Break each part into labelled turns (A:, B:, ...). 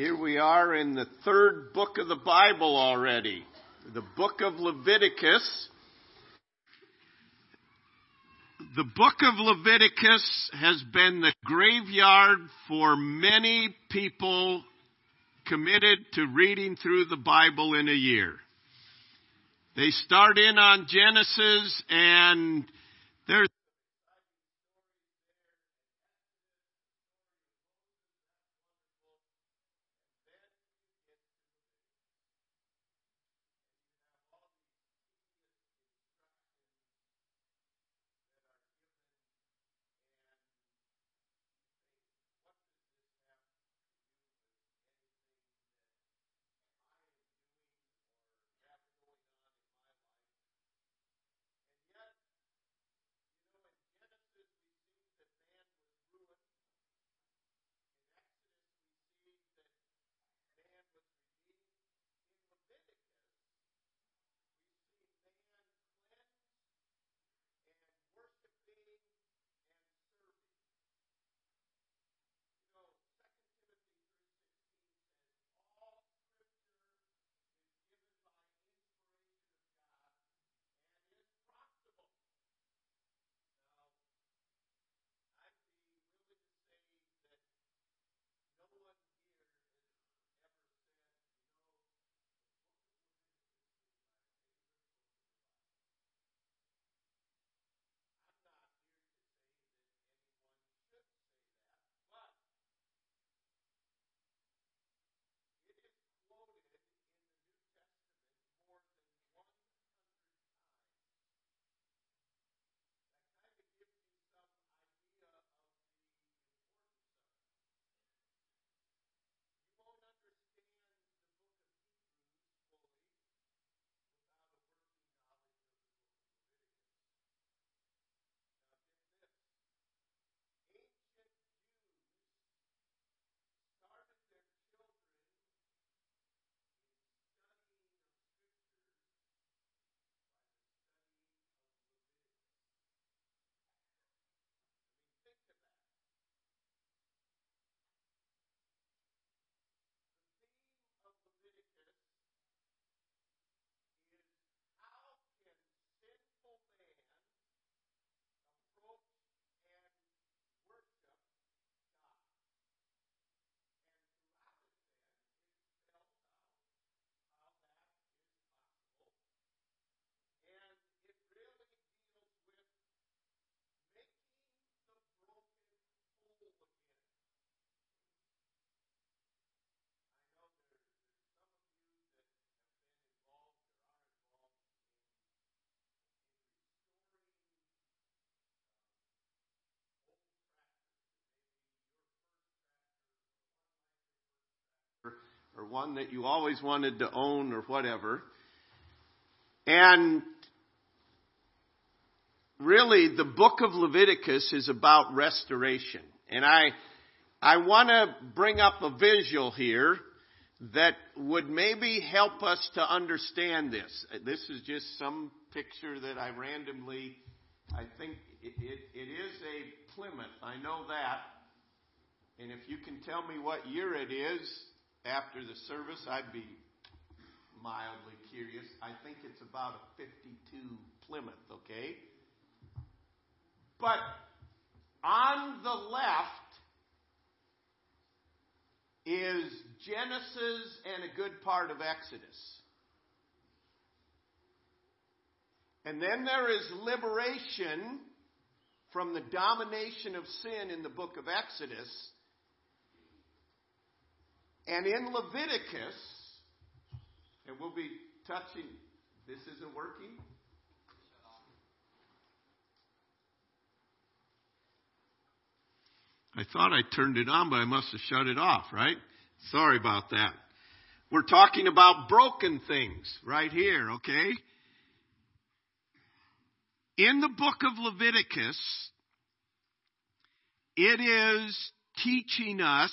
A: Here we are in the third book of the Bible already, the book of Leviticus. The book of Leviticus has been the graveyard for many people committed to reading through the Bible in a year. They start in on Genesis and there's or one that you always wanted to own or whatever. And really the book of Leviticus is about restoration. And I, I want to bring up a visual here that would maybe help us to understand this. This is just some picture that I randomly, I think it, it, it is a Plymouth. I know that. And if you can tell me what year it is, after the service, I'd be mildly curious. I think it's about a 52 Plymouth, okay? But on the left is Genesis and a good part of Exodus. And then there is liberation from the domination of sin in the book of Exodus. And in Leviticus, and we'll be touching, this isn't working? I thought I turned it on, but I must have shut it off, right? Sorry about that. We're talking about broken things right here, okay? In the book of Leviticus, it is teaching us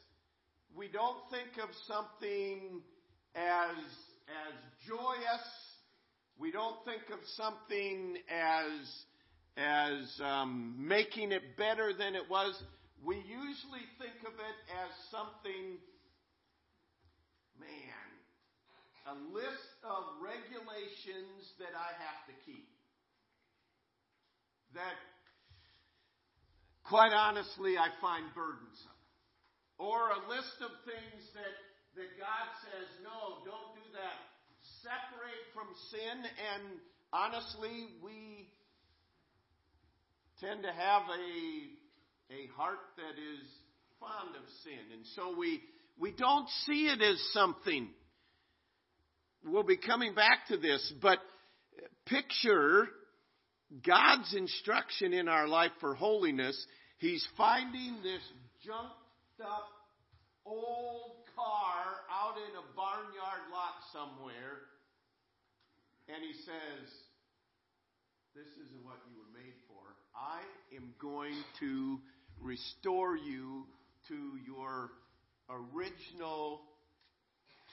A: we don't think of something as, as joyous. We don't think of something as, as um, making it better than it was. We usually think of it as something, man, a list of regulations that I have to keep. That, quite honestly, I find burdensome. Or a list of things that, that God says, no, don't do that. Separate from sin, and honestly, we tend to have a, a heart that is fond of sin. And so we, we don't see it as something. We'll be coming back to this, but picture God's instruction in our life for holiness. He's finding this junked up old car out in a barnyard lot somewhere, and he says, This isn't what you were made for. I am going to restore you to your original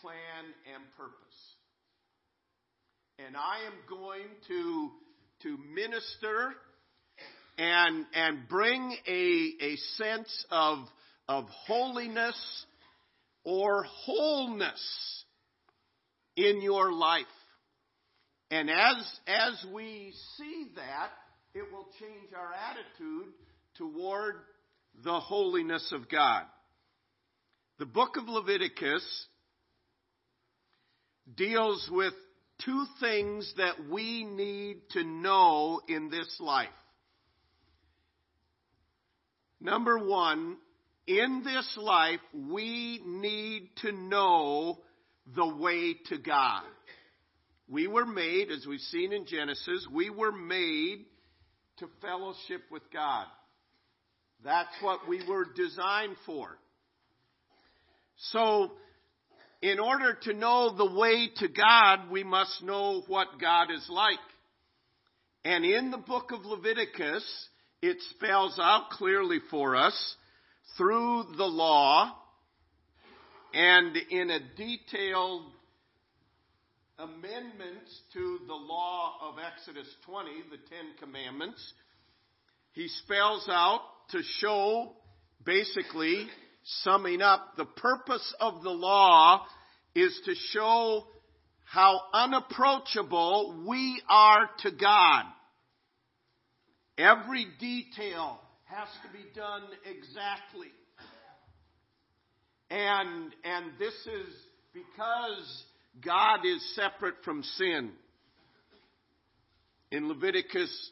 A: plan and purpose. And I am going to, to minister and, and bring a, a sense of, of holiness or wholeness in your life. And as, as we see that, it will change our attitude toward the holiness of God. The book of Leviticus deals with two things that we need to know in this life. Number one, in this life, we need to know the way to God. We were made, as we've seen in Genesis, we were made to fellowship with God. That's what we were designed for. So, in order to know the way to God, we must know what God is like. And in the book of Leviticus, it spells out clearly for us through the law and in a detailed amendments to the law of Exodus 20, the Ten Commandments, he spells out to show, basically, summing up, the purpose of the law is to show how unapproachable we are to God. Every detail has to be done exactly. And, and this is because God is separate from sin. In Leviticus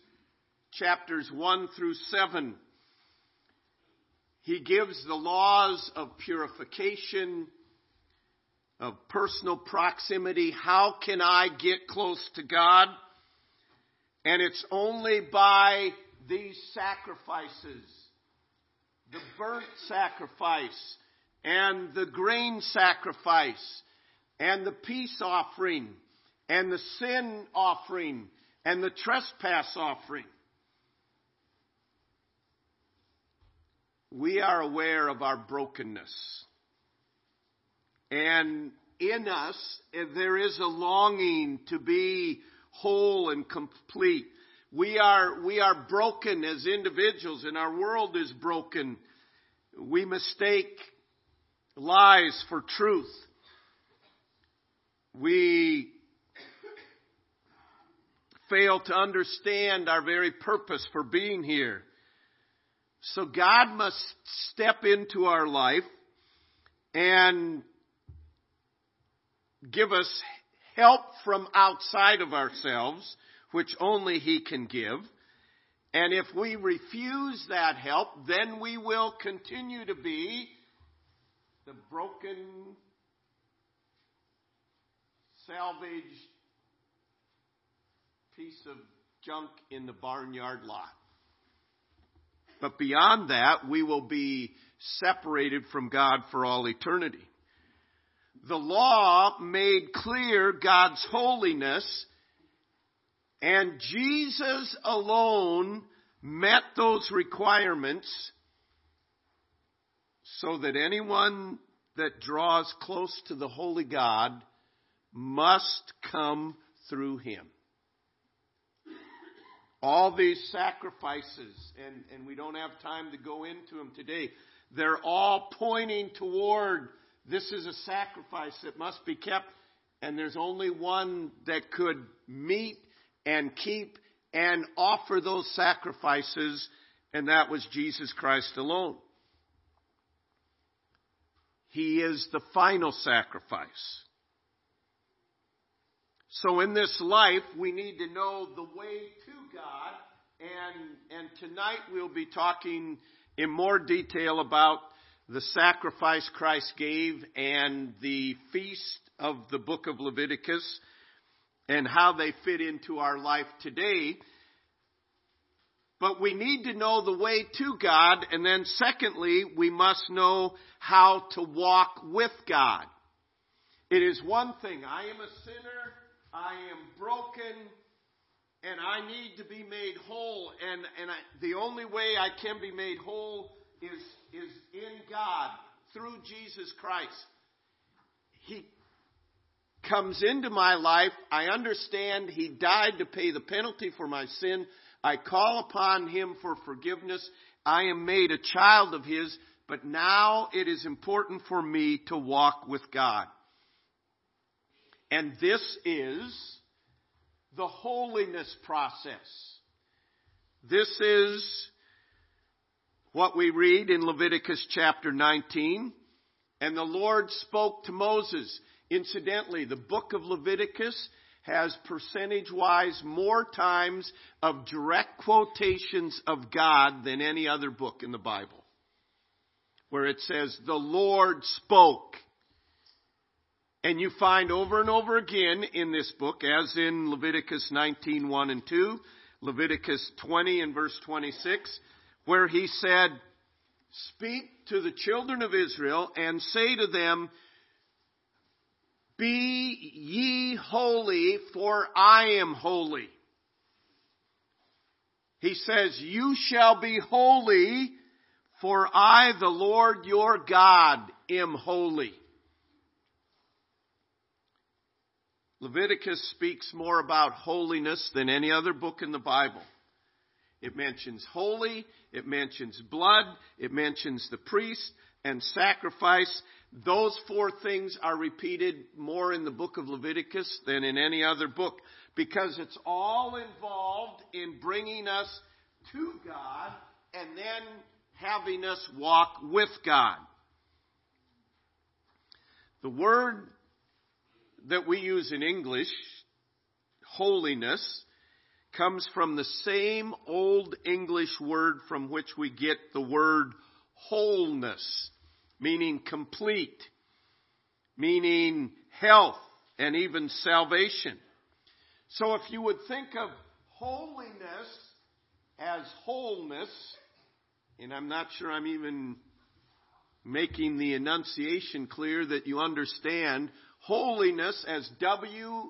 A: chapters 1 through 7, he gives the laws of purification, of personal proximity. How can I get close to God? And it's only by these sacrifices the burnt sacrifice and the grain sacrifice and the peace offering and the sin offering and the trespass offering. We are aware of our brokenness. And in us, there is a longing to be whole and complete. We are, we are broken as individuals and our world is broken. We mistake lies for truth. We fail to understand our very purpose for being here. So God must step into our life and give us help from outside of ourselves, which only He can give. And if we refuse that help, then we will continue to be the broken, salvaged piece of junk in the barnyard lot. But beyond that, we will be separated from God for all eternity. The law made clear God's holiness, and Jesus alone met those requirements so that anyone that draws close to the holy God must come through him. All these sacrifices, and, and we don't have time to go into them today, they're all pointing toward this is a sacrifice that must be kept, and there's only one that could meet and keep and offer those sacrifices, and that was Jesus Christ alone. He is the final sacrifice. So in this life, we need to know the way to God, and, and tonight we'll be talking in more detail about the sacrifice Christ gave and the feast of the book of Leviticus and how they fit into our life today. But we need to know the way to God, and then secondly, we must know how to walk with God. It is one thing, I am a sinner, I am broken, and I need to be made whole, and, and I, the only way I can be made whole is, is in God, through Jesus Christ. He comes into my life. I understand He died to pay the penalty for my sin. I call upon Him for forgiveness. I am made a child of His, but now it is important for me to walk with God. And this is the holiness process. This is what we read in Leviticus chapter 19. And the Lord spoke to Moses. Incidentally, the book of Leviticus has percentage wise more times of direct quotations of God than any other book in the Bible. Where it says, the Lord spoke. And you find over and over again in this book, as in Leviticus 19, 1 and 2, Leviticus 20 and verse 26, where he said, Speak to the children of Israel and say to them, be ye holy, for I am holy. He says, You shall be holy, for I, the Lord your God, am holy. Leviticus speaks more about holiness than any other book in the Bible. It mentions holy, it mentions blood, it mentions the priest and sacrifice, those four things are repeated more in the book of Leviticus than in any other book because it's all involved in bringing us to God and then having us walk with God. The word that we use in English, holiness, comes from the same old English word from which we get the word wholeness meaning complete, meaning health, and even salvation. So if you would think of holiness as wholeness, and I'm not sure I'm even making the enunciation clear that you understand holiness as W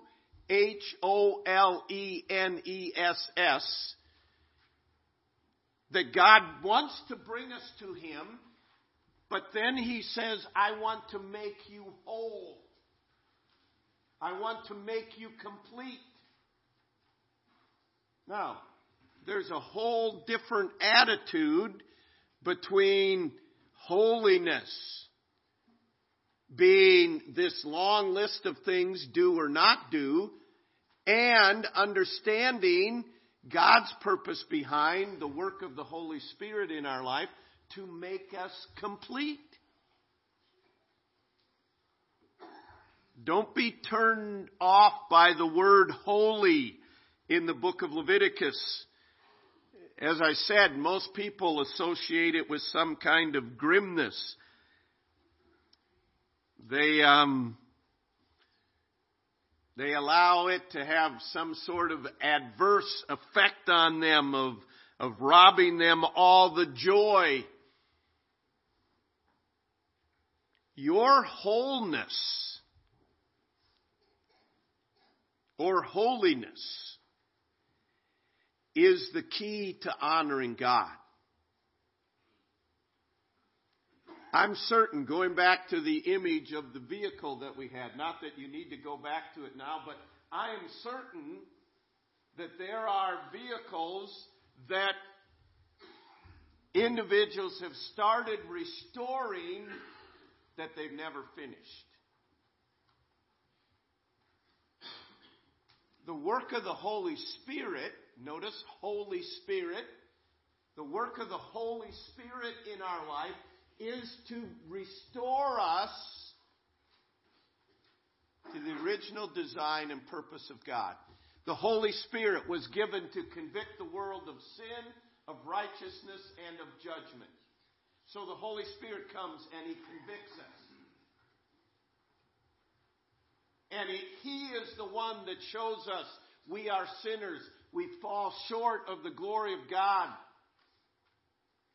A: H O L E N E S S, that God wants to bring us to Him but then he says, I want to make you whole. I want to make you complete. Now, there's a whole different attitude between holiness being this long list of things do or not do and understanding God's purpose behind the work of the Holy Spirit in our life to make us complete. Don't be turned off by the word holy in the book of Leviticus. As I said, most people associate it with some kind of grimness. They, um, they allow it to have some sort of adverse effect on them of, of robbing them all the joy Your wholeness or holiness is the key to honoring God. I'm certain, going back to the image of the vehicle that we had, not that you need to go back to it now, but I am certain that there are vehicles that individuals have started restoring that they've never finished. The work of the Holy Spirit, notice Holy Spirit, the work of the Holy Spirit in our life is to restore us to the original design and purpose of God. The Holy Spirit was given to convict the world of sin, of righteousness, and of judgment. So the Holy Spirit comes and He convicts us. And he, he is the one that shows us we are sinners. We fall short of the glory of God.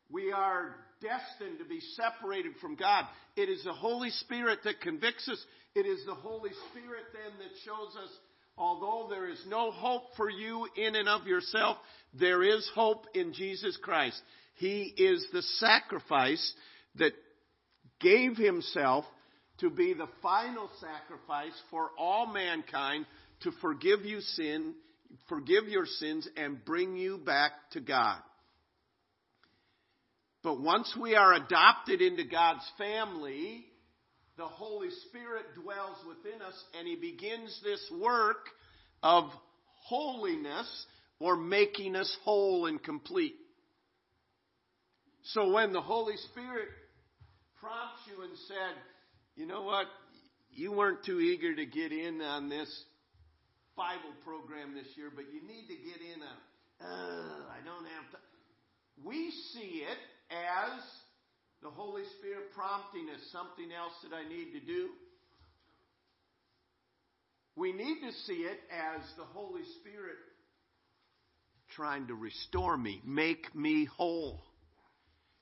A: We are destined to be separated from God. It is the Holy Spirit that convicts us. It is the Holy Spirit then that shows us, although there is no hope for you in and of yourself, there is hope in Jesus Christ. He is the sacrifice that gave himself to be the final sacrifice for all mankind to forgive you sin, forgive your sins and bring you back to God. But once we are adopted into God's family, the Holy Spirit dwells within us and He begins this work of holiness or making us whole and complete. So when the Holy Spirit prompts you and said, you know what, you weren't too eager to get in on this Bible program this year, but you need to get in on, uh, I don't have to. We see it as the Holy Spirit prompting us something else that I need to do. We need to see it as the Holy Spirit trying to restore me, make me whole.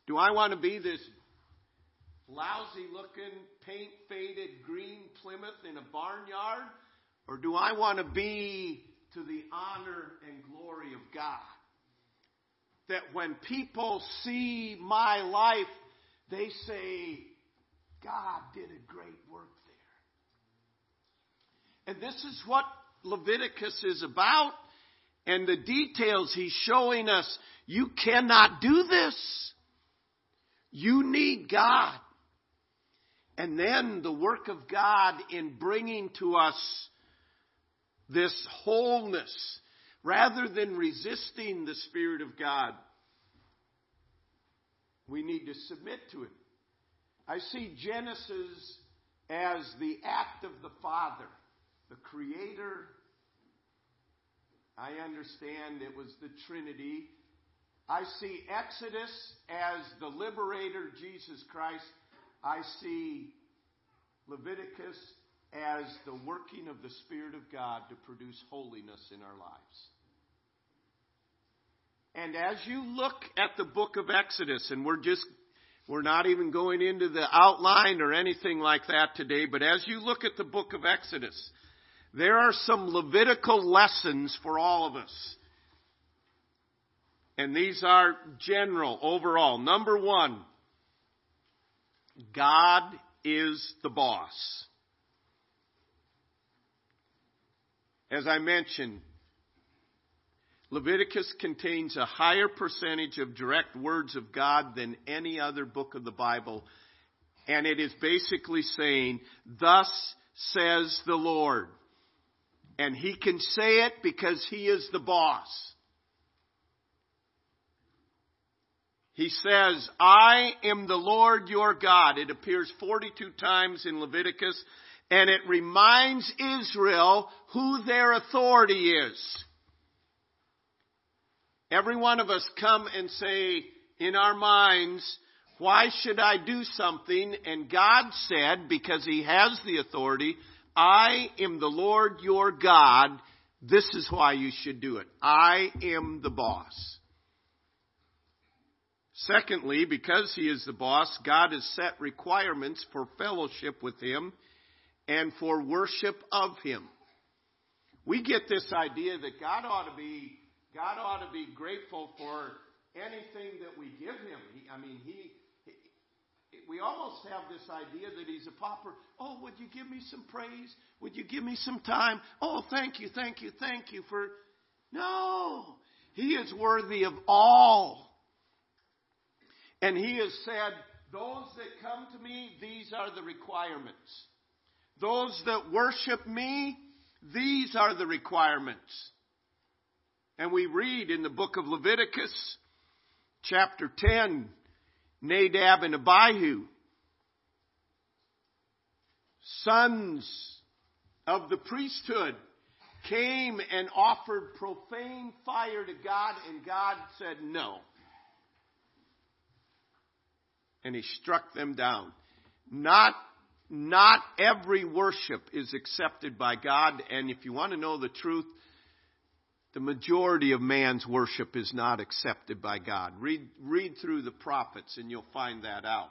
A: Do I want to be this lousy looking, paint faded green Plymouth in a barnyard? Or do I want to be to the honor and glory of God? that when people see my life, they say, God did a great work there. And this is what Leviticus is about. And the details he's showing us, you cannot do this. You need God. And then the work of God in bringing to us this wholeness Rather than resisting the Spirit of God, we need to submit to it. I see Genesis as the act of the Father, the Creator. I understand it was the Trinity. I see Exodus as the liberator, Jesus Christ. I see Leviticus as the working of the Spirit of God to produce holiness in our lives. And as you look at the book of Exodus, and we're just, we're not even going into the outline or anything like that today, but as you look at the book of Exodus, there are some Levitical lessons for all of us. And these are general, overall. Number one, God is the boss. As I mentioned, Leviticus contains a higher percentage of direct words of God than any other book of the Bible. And it is basically saying, Thus says the Lord. And he can say it because he is the boss. He says, I am the Lord your God. It appears 42 times in Leviticus and it reminds Israel who their authority is. Every one of us come and say in our minds, why should I do something? And God said, because He has the authority, I am the Lord your God. This is why you should do it. I am the boss. Secondly, because He is the boss, God has set requirements for fellowship with Him and for worship of Him. We get this idea that God ought to be, God ought to be grateful for anything that we give Him. He, I mean, he, he, we almost have this idea that he's a pauper. Oh, would you give me some praise? Would you give me some time? Oh, thank you, thank you, thank you for. No, he is worthy of all. And he has said, Those that come to me, these are the requirements. Those that worship me, these are the requirements. And we read in the book of Leviticus, chapter 10, Nadab and Abihu, sons of the priesthood, came and offered profane fire to God, and God said no. And he struck them down. Not, not every worship is accepted by God, and if you want to know the truth, the majority of man's worship is not accepted by God. Read, read through the prophets and you'll find that out.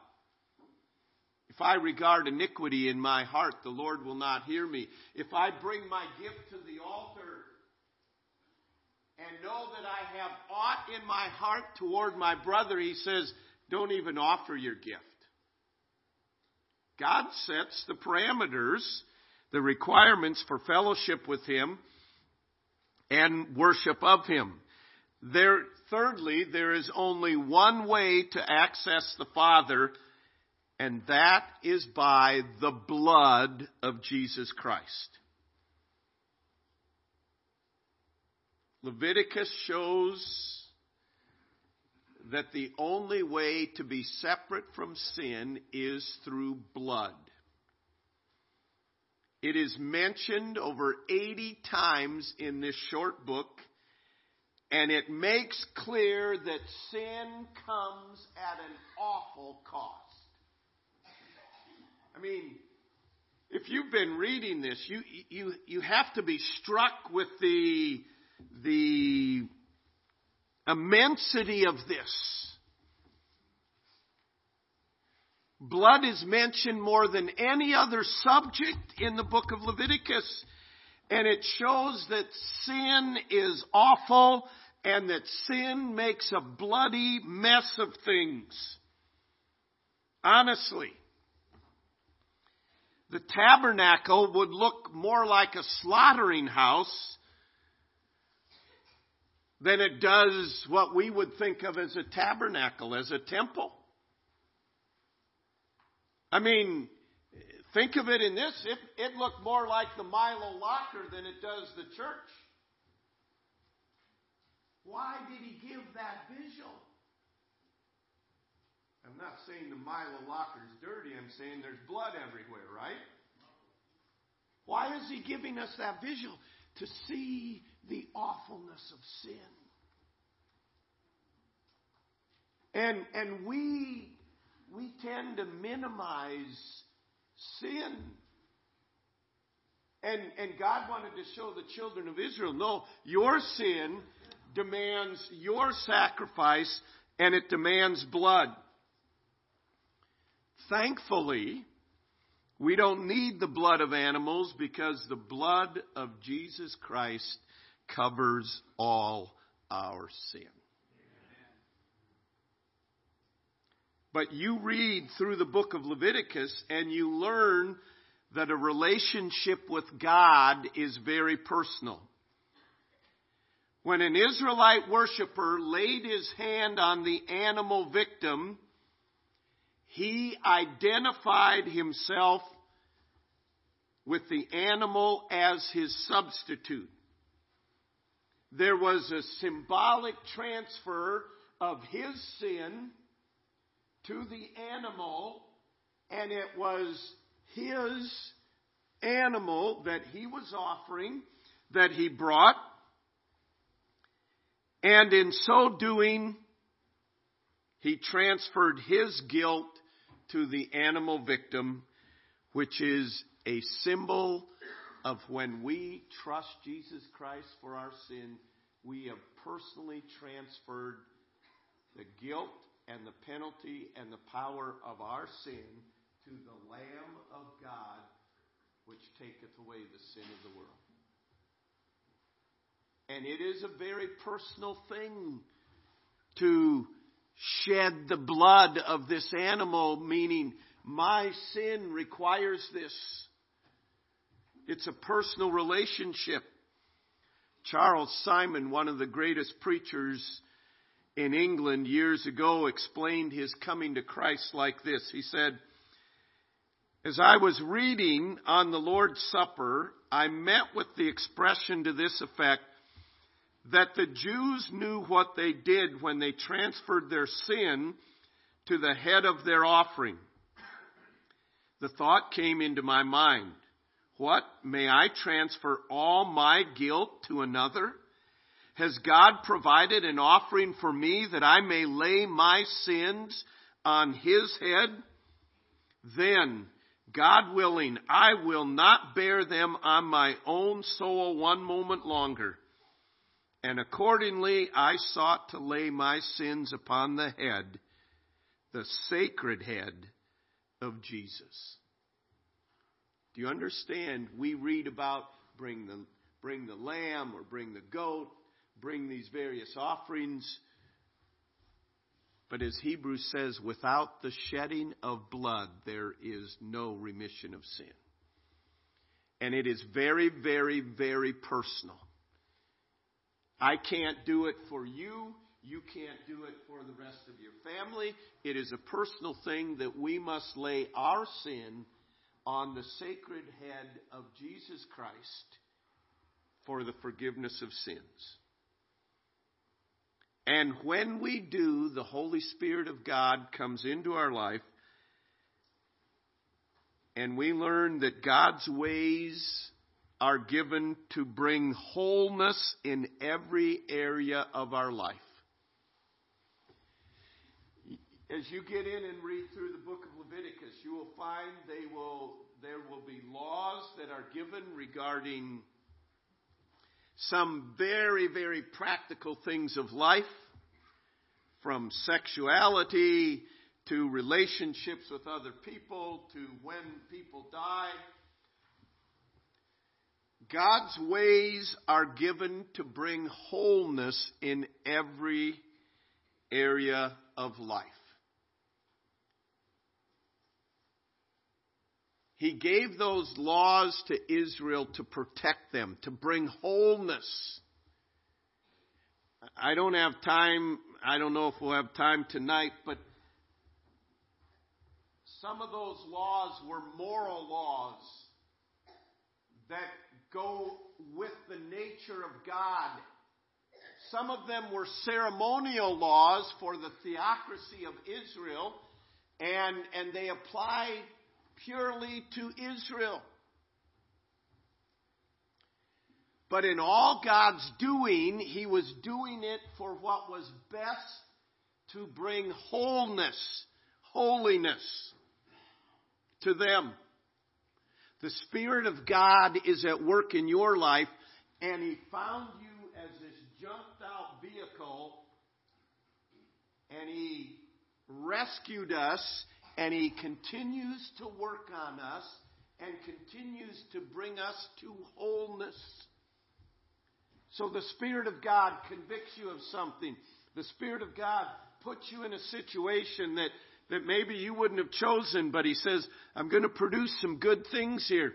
A: If I regard iniquity in my heart, the Lord will not hear me. If I bring my gift to the altar and know that I have aught in my heart toward my brother, he says, don't even offer your gift. God sets the parameters, the requirements for fellowship with him and worship of him. There, thirdly, there is only one way to access the Father, and that is by the blood of Jesus Christ. Leviticus shows that the only way to be separate from sin is through blood. It is mentioned over 80 times in this short book, and it makes clear that sin comes at an awful cost. I mean, if you've been reading this, you, you, you have to be struck with the, the immensity of this. Blood is mentioned more than any other subject in the book of Leviticus. And it shows that sin is awful and that sin makes a bloody mess of things. Honestly. The tabernacle would look more like a slaughtering house than it does what we would think of as a tabernacle, as a temple. I mean, think of it in this. It, it looked more like the Milo locker than it does the church. Why did he give that visual? I'm not saying the Milo locker is dirty. I'm saying there's blood everywhere, right? Why is he giving us that visual? To see the awfulness of sin. And, and we we tend to minimize sin. And, and God wanted to show the children of Israel no, your sin demands your sacrifice and it demands blood. Thankfully, we don't need the blood of animals because the blood of Jesus Christ covers all our sin. But you read through the book of Leviticus and you learn that a relationship with God is very personal. When an Israelite worshiper laid his hand on the animal victim, he identified himself with the animal as his substitute. There was a symbolic transfer of his sin to the animal, and it was his animal that he was offering that he brought. And in so doing, he transferred his guilt to the animal victim, which is a symbol of when we trust Jesus Christ for our sin, we have personally transferred the guilt and the penalty and the power of our sin to the Lamb of God, which taketh away the sin of the world. And it is a very personal thing to shed the blood of this animal, meaning my sin requires this. It's a personal relationship. Charles Simeon, one of the greatest preachers in England years ago, explained his coming to Christ like this. He said, As I was reading on the Lord's Supper, I met with the expression to this effect that the Jews knew what they did when they transferred their sin to the head of their offering. The thought came into my mind, what? May I transfer all my guilt to another? Has God provided an offering for me that I may lay my sins on his head? Then, God willing, I will not bear them on my own soul one moment longer. And accordingly, I sought to lay my sins upon the head, the sacred head of Jesus. Do you understand? We read about bring the, bring the lamb or bring the goat, bring these various offerings. But as Hebrews says, without the shedding of blood, there is no remission of sin. And it is very, very, very personal. I can't do it for you. You can't do it for the rest of your family. It is a personal thing that we must lay our sin on the sacred head of Jesus Christ for the forgiveness of sins. And when we do, the Holy Spirit of God comes into our life and we learn that God's ways are given to bring wholeness in every area of our life. As you get in and read through the book of Leviticus, you will find they will, there will be laws that are given regarding some very, very practical things of life, from sexuality to relationships with other people to when people die God's ways are given to bring wholeness in every area of life. He gave those laws to Israel to protect them, to bring wholeness. I don't have time, I don't know if we'll have time tonight, but some of those laws were moral laws that go with the nature of God. Some of them were ceremonial laws for the theocracy of Israel, and, and they applied purely to Israel. But in all God's doing, He was doing it for what was best to bring wholeness, holiness to them. The Spirit of God is at work in your life, and He found you as this jumped out vehicle, and He rescued us, and He continues to work on us, and continues to bring us to wholeness. So the Spirit of God convicts you of something. The Spirit of God puts you in a situation that that maybe you wouldn't have chosen, but he says, I'm going to produce some good things here.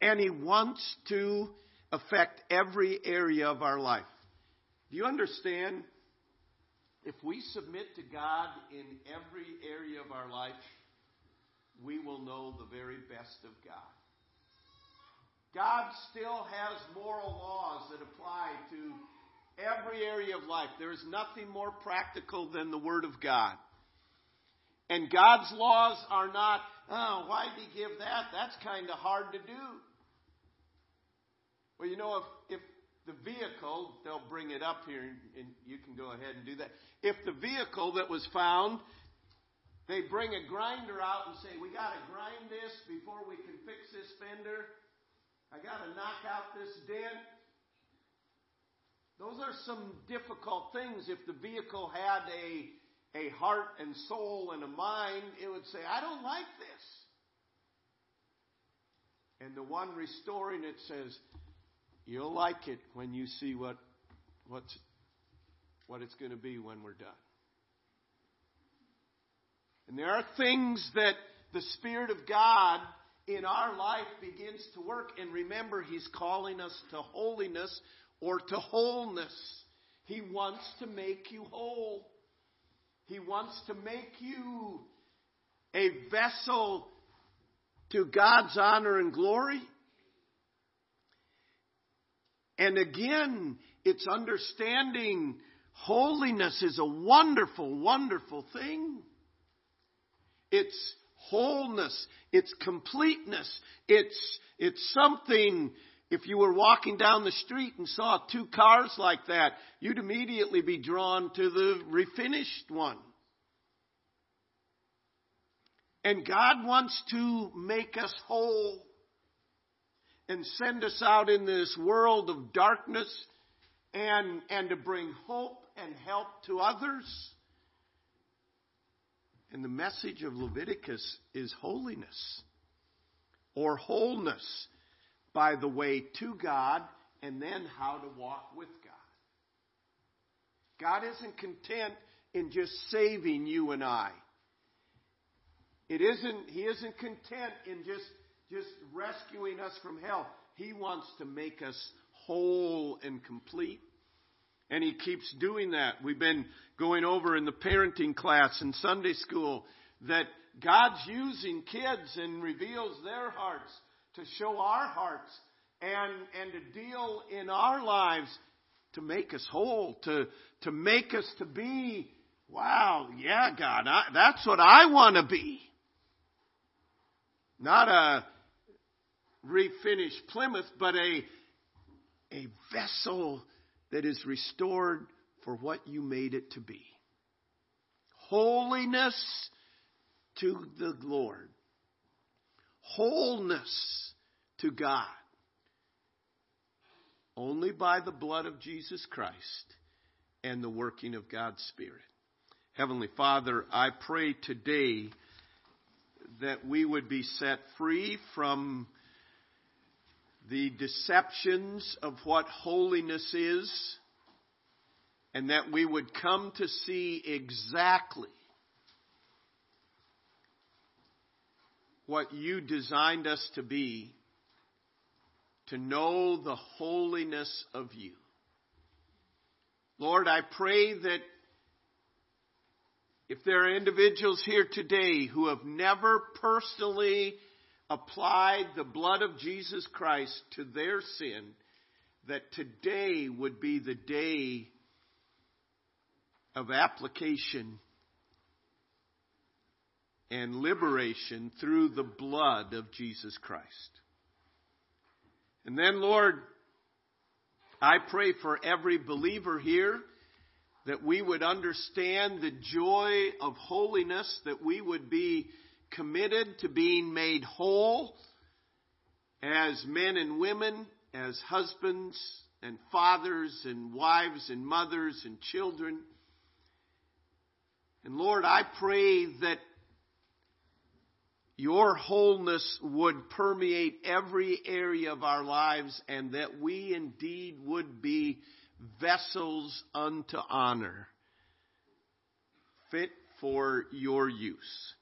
A: And he wants to affect every area of our life. Do you understand? If we submit to God in every area of our life, we will know the very best of God. God still has moral laws that apply to every area of life. There is nothing more practical than the Word of God. And God's laws are not, oh, why did he give that? That's kind of hard to do. Well, you know, if the vehicle, they'll bring it up here and you can go ahead and do that. If the vehicle that was found, they bring a grinder out and say, we got to grind this before we can fix this fender. I got to knock out this dent. Those are some difficult things if the vehicle had a a heart and soul and a mind, it would say, I don't like this. And the one restoring it says, You'll like it when you see what, what's, what it's going to be when we're done. And there are things that the Spirit of God in our life begins to work. And remember, He's calling us to holiness or to wholeness. He wants to make you whole. He wants to make you a vessel to God's honor and glory. And again, it's understanding holiness is a wonderful, wonderful thing. It's wholeness. It's completeness. It's, it's something, if you were walking down the street and saw two cars like that, you'd immediately be drawn to the refinished one. And God wants to make us whole and send us out in this world of darkness and, and to bring hope and help to others. And the message of Leviticus is holiness or wholeness by the way to God and then how to walk with God. God isn't content in just saving you and I. It isn't, He isn't content in just, just rescuing us from hell. He wants to make us whole and complete. And He keeps doing that. We've been going over in the parenting class in Sunday school that God's using kids and reveals their hearts to show our hearts and, and to deal in our lives to make us whole, to, to make us to be, wow, yeah, God, I, that's what I want to be. Not a refinished Plymouth, but a, a vessel that is restored for what you made it to be. Holiness to the Lord. Wholeness to God. Only by the blood of Jesus Christ and the working of God's Spirit. Heavenly Father, I pray today that we would be set free from the deceptions of what holiness is, and that we would come to see exactly what you designed us to be, to know the holiness of you. Lord, I pray that if there are individuals here today who have never personally applied the blood of Jesus Christ to their sin, that today would be the day of application and liberation through the blood of Jesus Christ. And then, Lord, I pray for every believer here that we would understand the joy of holiness, that we would be committed to being made whole as men and women, as husbands and fathers and wives and mothers and children. And Lord, I pray that your wholeness would permeate every area of our lives and that we indeed would be vessels unto honor, fit for your use.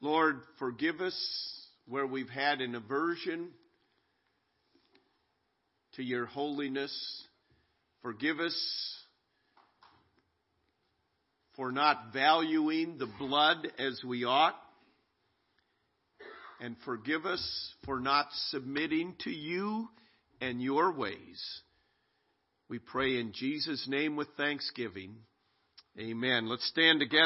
A: Lord, forgive us where we've had an aversion to your holiness. Forgive us for not valuing the blood as we ought. And forgive us for not submitting to you and your ways. We pray in Jesus' name with thanksgiving. Amen. Let's stand together.